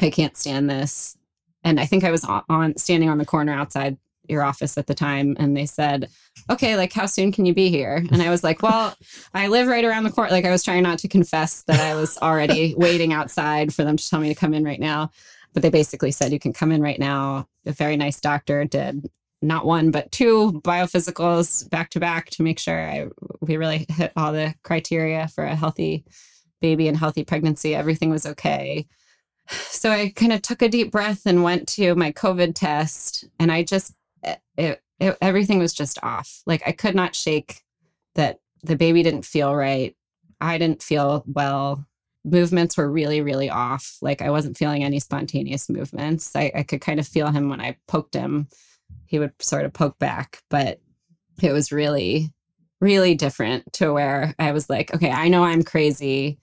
Speaker 2: I can't stand this. And I think I was on standing on the corner outside your office at the time and they said, "Okay, like how soon can you be here?" And I was like, "Well, I live right around the corner." Like I was trying not to confess that I was already waiting outside for them to tell me to come in right now. But they basically said you can come in right now. A very nice doctor did not one but two biophysicals back to back to make sure I we really hit all the criteria for a healthy baby and healthy pregnancy. Everything was okay. So I kind of took a deep breath and went to my COVID test, and I just it, it everything was just off. Like I could not shake that the baby didn't feel right. I didn't feel well. Movements were really, really off. Like I wasn't feeling any spontaneous movements. I, I could kind of feel him when I poked him. He would sort of poke back, but it was really, really different to where I was like, okay, I know I'm crazy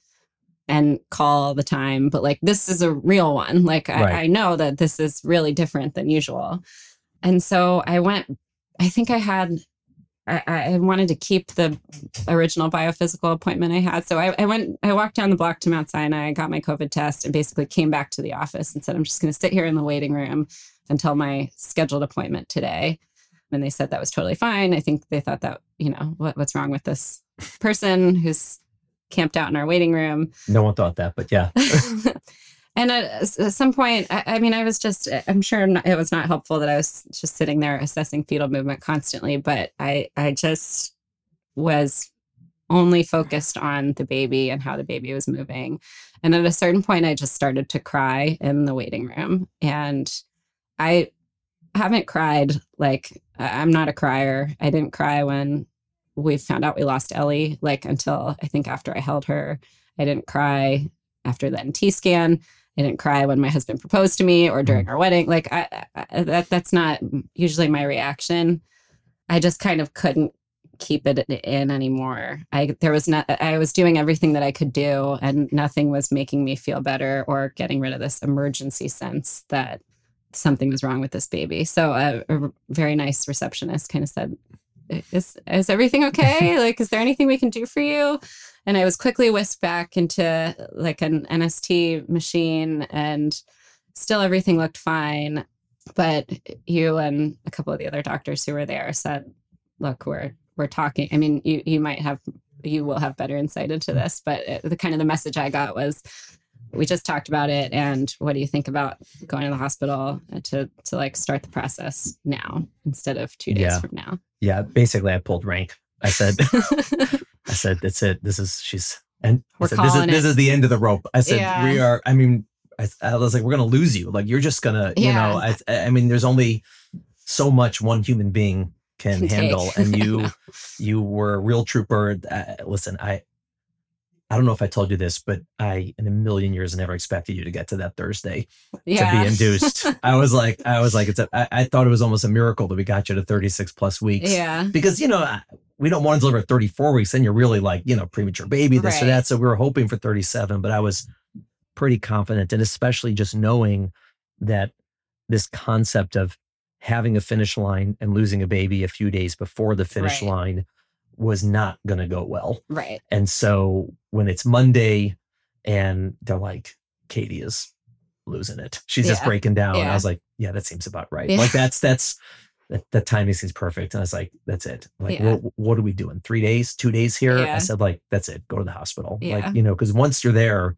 Speaker 2: and call all the time, but like this is a real one. Like I,
Speaker 3: Right.
Speaker 2: I know that this is really different than usual. And so I went, I think I had, I, I wanted to keep the original biophysical appointment I had. So I, I went, I walked down the block to Mount Sinai, I got my COVID test, and basically came back to the office and said, I'm just going to sit here in the waiting room until my scheduled appointment today. And they said that was totally fine. I think they thought that, you know, what, what's wrong with this person who's camped out in our waiting room?
Speaker 3: No one thought that, but yeah.
Speaker 2: And uh, at, at some point, I, mean, I was just, uh, I'm sure it was not helpful that I was just sitting there assessing fetal movement constantly, but I, I just was only focused on the baby and how the baby was moving. And at a certain point, I just started to cry in the waiting room. And I haven't cried, like, I'm not a crier. I didn't cry when we found out we lost Ellie, like, until I think after I held her. I didn't cry after the NT scan. I didn't cry when my husband proposed to me or during mm. our wedding. Like I, I, that that's not usually my reaction. I just kind of couldn't keep it in anymore. I there was not I was doing everything that I could do and nothing was making me feel better or getting rid of this emergency sense that something was wrong with this baby. So a, a very nice receptionist kind of said, "Is is everything okay? like is there anything we can do for you?" And I was quickly whisked back into like an NST machine and still everything looked fine. But you and a couple of the other doctors who were there said, look, we're we're talking. I mean, you you might have you will have better insight into this, but it, the kind of the message I got was we just talked about it and what do you think about going to the hospital to to like start the process now instead of 2 days
Speaker 1: yeah.
Speaker 2: from now.
Speaker 1: Yeah, basically I pulled rank. I said I said, that's it. This is, she's, and I said, this is, this is the end of the rope. I said, yeah. we are, I mean, I, I, was like, we're going to lose you. Like, you're just going to, you know, I, I mean, there's only so much one human being can, can handle. And you, you were a real trooper. Uh, listen, I, I don't know if I told you this, but I, in a million years, never expected you to get to that Thursday yeah. to be induced. I was like, I was like, it's a, I, I thought it was almost a miracle that we got you to 36 plus weeks.
Speaker 2: Yeah.
Speaker 1: Because, you know, we don't want to deliver 34 weeks. Then you're really like, you know, premature baby, this right. or that. So we were hoping for 37, but I was pretty confident. And especially just knowing that this concept of having a finish line and losing a baby a few days before the finish right. line was not going to go well.
Speaker 2: Right.
Speaker 1: And so when it's Monday and they're like, Katie is losing it. She's yeah. just breaking down. Yeah. I was like, yeah, that seems about right. Yeah. Like that's, that's, that, that timing seems perfect. And I was like, that's it. Like, what, what, are we doing? Three days, two days here? I said, like, that's it. Go to the hospital. Yeah. Like, you know, because once you're there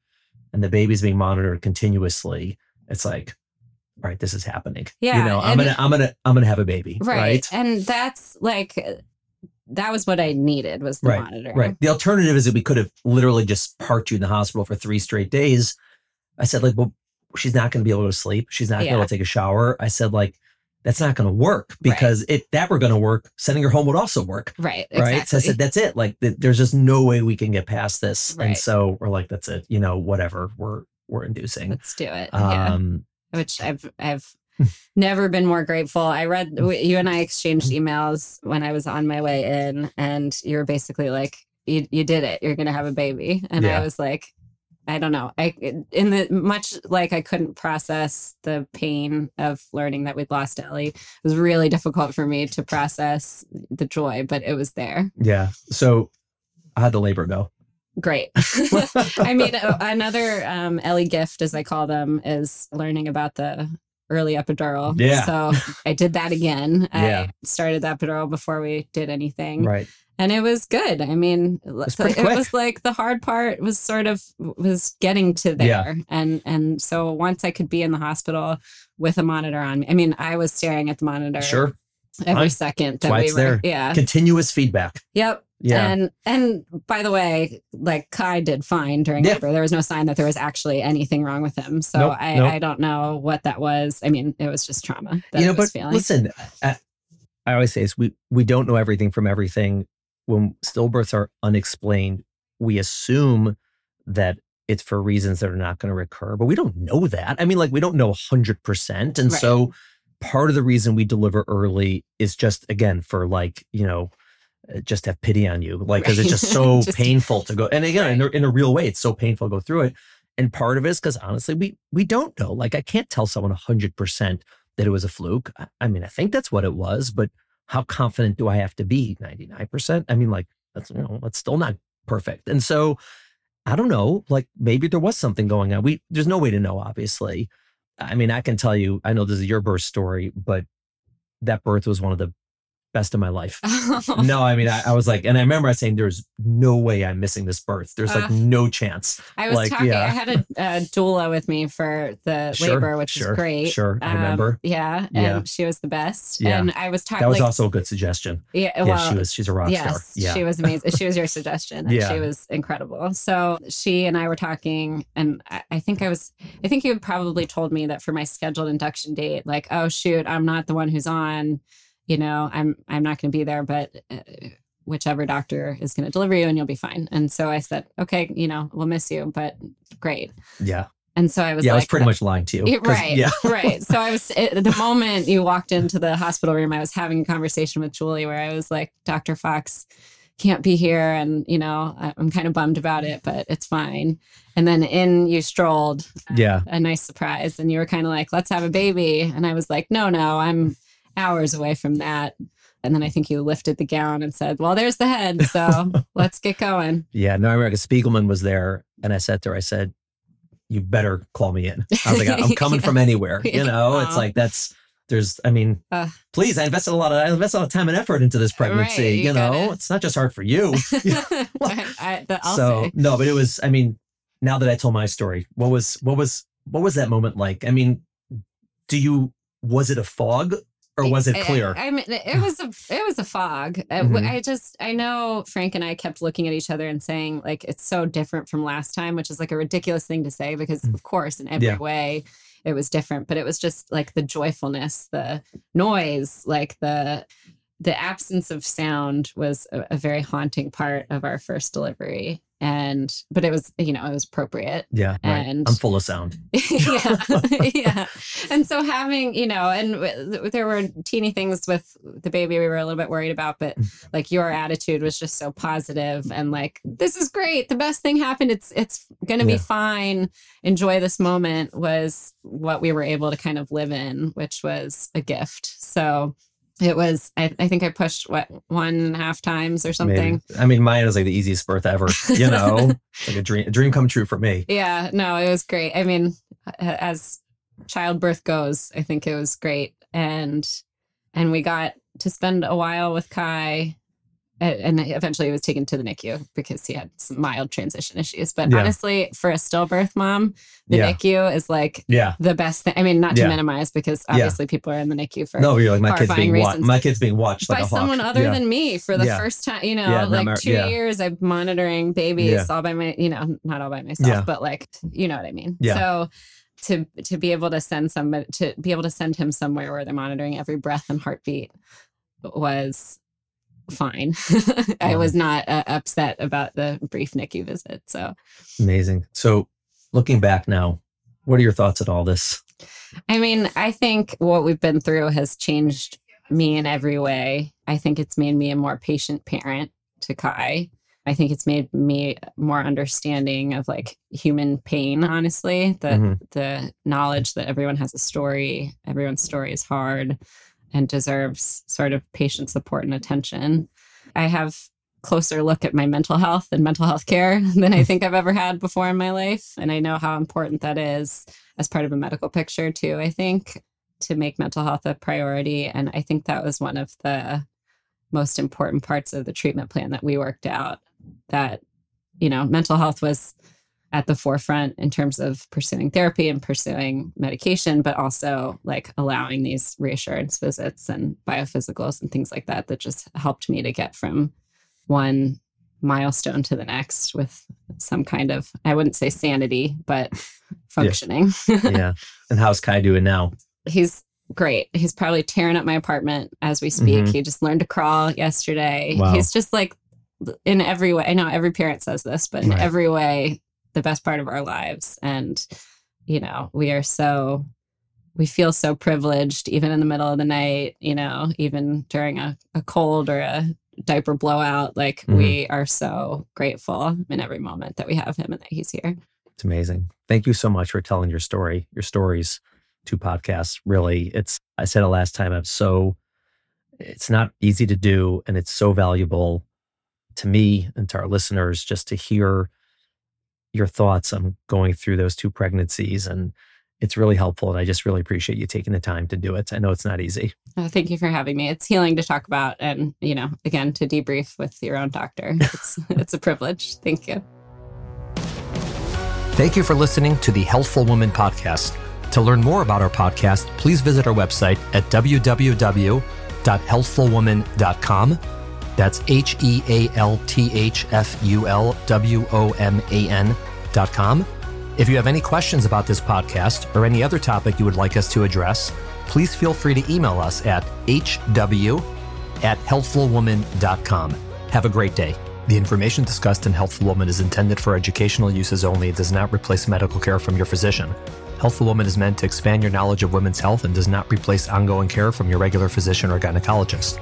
Speaker 1: and the baby's being monitored continuously, it's like, all right, this is happening. Yeah. You know, I'm gonna, I'm gonna, I'm gonna have a baby. Right. right?
Speaker 2: And that's like that was what I needed was the
Speaker 1: right,
Speaker 2: monitor.
Speaker 1: Right. The alternative is that we could have literally just parked you in the hospital for three straight days. I said, like, well, she's not going to be able to sleep. She's not going to be able to take a shower. I said, like, that's not going to work because right. if that were going to work, sending her home would also work.
Speaker 2: Right.
Speaker 1: Exactly. Right. So I said, that's it. Like, th- there's just no way we can get past this. Right. And so we're like, that's it. You know, whatever we're we're inducing.
Speaker 2: Let's do it. Um, yeah. Which I've I've never been more grateful. I read you and I exchanged emails when I was on my way in, and you were basically like, "You you did it. You're going to have a baby," and yeah. I was like, I don't know. I in the much like I couldn't process the pain of learning that we'd lost Ellie. It was really difficult for me to process the joy, but it was there.
Speaker 1: Yeah. So I had the labor go.
Speaker 2: Great. I mean, another um, Ellie gift, as I call them, is learning about the early epidural.
Speaker 1: Yeah.
Speaker 2: So I did that again. Yeah. I started the epidural before we did anything.
Speaker 1: Right
Speaker 2: and it was good. I mean, it was, it was, like the hard part was sort of was getting to there, yeah. and and so once I could be in the hospital with a monitor on me, I mean, I was staring at the monitor.
Speaker 1: Sure.
Speaker 2: Every Fine. second that we were, there. yeah,
Speaker 1: continuous feedback.
Speaker 2: Yep. Yeah. And and by the way, like Kai did fine during yeah. labor. There was no sign that there was actually anything wrong with him. So nope, I, nope. I don't know what that was. I mean, it was just trauma. you know, but feeling.
Speaker 1: listen, I, I always say is we we don't know everything from everything when stillbirths are unexplained, we assume that it's for reasons that are not going to recur, but we don't know that. I mean, like, we don't know 100%. And right. so part of the reason we deliver early is just, again, for like, you know, just have pity on you, like, because right. it's just so just, in to go. And again, right. in, a, in a real way, it's so painful to go through it. And part of it is because honestly, we we don't know. Like, I can't tell someone 100% that it was a fluke. I, I mean, I think that's what it was, but how confident do I have to be? 99%? I mean, like, that's, you know, that's still not perfect. And so I don't know, like maybe there was something going on. We, there's no way to know, obviously. I mean, I can tell you, I know this is your birth story, but that birth was one of the best of my life. no, I mean, I, I, was like, and I remember I saying, there's no way I'm missing this birth. There's like uh, no chance.
Speaker 2: I was
Speaker 1: like,
Speaker 2: talking, yeah. I had a, a, doula with me for the sure, labor, which
Speaker 1: sure,
Speaker 2: is great.
Speaker 1: Sure. I remember. Um,
Speaker 2: yeah. And yeah. she was the best. Yeah. And I was talking.
Speaker 1: That was like, also a good suggestion.
Speaker 2: Yeah. Well,
Speaker 1: yeah, she was, she's a rock
Speaker 2: yes,
Speaker 1: star. Yeah.
Speaker 2: She was amazing. she was your suggestion. yeah. She was incredible. So she and I were talking, and I, I think I was, I think you had probably told me that for my scheduled induction date, like, oh, shoot, I'm not the one who's on you know i'm i'm not going to be there but uh, whichever doctor is going to deliver you and you'll be fine and so i said okay you know we'll miss you but great
Speaker 1: yeah
Speaker 2: and so I was
Speaker 1: yeah,
Speaker 2: like,
Speaker 1: I was pretty much lying to you.
Speaker 2: Right.
Speaker 1: Yeah.
Speaker 2: right. So I was, at the moment you walked into the hospital room, I was having a conversation with Julie where I was like, Dr. Fox can't be here. And, you know, I'm kind of bummed about it, but it's fine. And then in you strolled.
Speaker 1: Yeah.
Speaker 2: A nice surprise. And you were kind of like, let's have a baby. And I was like, no, no, I'm, hours away from that. And then I think you lifted the gown and said, Well, there's the head. So let's get going.
Speaker 1: Yeah. No, I remember Spiegelman was there and I said to her, I said, You better call me in. I was like, I'm coming yeah. from anywhere. You know, it's like that's there's I mean, uh, please, I invested a lot of I invested a lot of time and effort into this pregnancy. Right, you, you know, it. it's not just hard for you.
Speaker 2: I,
Speaker 1: so
Speaker 2: say.
Speaker 1: no, but it was, I mean, now that I told my story, what was what was what was that moment like? I mean, do you was it a fog or was it clear?
Speaker 2: I, I mean, it was a it was a fog. Mm-hmm. I just I know Frank and I kept looking at each other and saying like it's so different from last time, which is like a ridiculous thing to say because mm. of course in every yeah. way it was different, but it was just like the joyfulness, the noise, like the the absence of sound was a, a very haunting part of our first delivery and but it was you know it was appropriate
Speaker 1: yeah right. and i'm full of sound
Speaker 2: yeah yeah and so having you know and w- there were teeny things with the baby we were a little bit worried about but mm. like your attitude was just so positive and like this is great the best thing happened it's it's gonna yeah. be fine enjoy this moment was what we were able to kind of live in which was a gift so it was I, I, think i pushed what one and a half times or something.
Speaker 1: Maybe. i mean mine was like the easiest birth ever you know? Like a dream a dream come true for me.
Speaker 2: Yeah no it was great. I mean as childbirth goes i think it was great. And and we got to spend a while with kai and eventually he was taken to the NICU because he had some mild transition issues. But yeah. honestly, for a stillbirth mom, the yeah. NICU is like
Speaker 1: yeah.
Speaker 2: the best thing. I mean, not to yeah. minimize because obviously people are in the NICU for
Speaker 1: no, you're like my kid's being watched. My kid's being watched
Speaker 2: by
Speaker 1: like
Speaker 2: someone other than me for the first time. You know, like two years I'm monitoring babies all by my, you know, not all by myself, but like you know what I mean. So to to be able to send somebody to be able to send him somewhere where they're monitoring every breath and heartbeat was fine. I was not uh, upset about the brief NICU visit. So
Speaker 1: amazing. So looking back now, what are your thoughts on all this?
Speaker 2: I mean, I think what we've been through has changed me in every way. I think it's made me a more patient parent to Kai. I think it's made me more understanding of like human pain, honestly. The mm-hmm. the knowledge that everyone has a story, everyone's story is hard and deserves sort of patient support and attention. I have closer look at my mental health and mental health care than I think I've ever had before in my life. And I know how important that is as part of a medical picture, too. I think to make mental health a priority. And I think that was one of the most important parts of the treatment plan that we worked out that, you know, mental health was at the forefront in terms of pursuing therapy and pursuing medication, but also like allowing these reassurance visits and biophysicals and things like that that just helped me to get from one milestone to the next with some kind of I wouldn't say sanity, but functioning.
Speaker 1: yeah. yeah. And how's Kai doing now?
Speaker 2: He's great. He's probably tearing up my apartment as we speak. Mm-hmm. He just learned to crawl yesterday. Wow. He's just like in every way. I know every parent says this, but in right. every way, the best part of our lives. And you know we are so we feel so privileged even in the middle of the night you know even during a, a cold or a diaper blowout. Like mm-hmm. we are so grateful in every moment that we have him and that he's here.
Speaker 1: It's amazing. Thank you so much for telling your story your stories to podcasts. Really it's i said it last time i'm so it's not easy to do and it's so valuable to me and to our listeners just to hear your thoughts on going through those two pregnancies and
Speaker 3: it's really helpful. And I just really appreciate you taking the time to do it. I know it's not easy.
Speaker 2: Oh, thank you for having me. It's healing to talk about and, you know, again, to debrief with your own doctor. It's, it's a privilege. Thank you.
Speaker 1: Thank you for listening to the Healthful Woman podcast. To learn more about our podcast, please visit our website at www.healthfulwoman.com. That's H E A L T H F U L W O M A N dot com. If you have any questions about this podcast or any other topic you would like us to address, please feel free to email us at hw at healthfulwoman.com. Have a great day. The information discussed in Healthful Woman is intended for educational uses only and does not replace medical care from your physician. Healthful Woman is meant to expand your knowledge of women's health and does not replace ongoing care from your regular physician or gynecologist.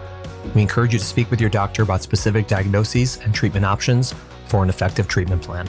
Speaker 1: We encourage you to speak with your doctor about specific diagnoses and treatment options for an effective treatment plan.